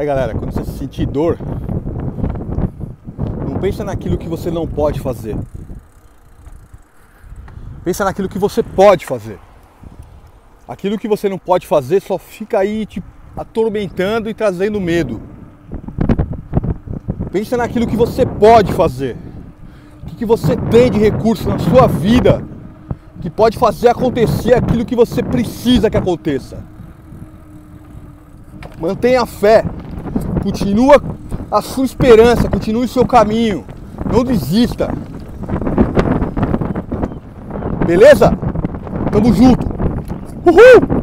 Aí galera, quando você sentir dor, não pensa naquilo que você não pode fazer. Pensa naquilo que você pode fazer. Aquilo que você não pode fazer só fica aí te atormentando e trazendo medo. Pensa naquilo que você pode fazer. O que, que você tem de recurso na sua vida que pode fazer acontecer aquilo que você precisa que aconteça. Mantenha a fé. Continua a sua esperança, continue o seu caminho. Não desista. Beleza? Tamo junto. Uhul!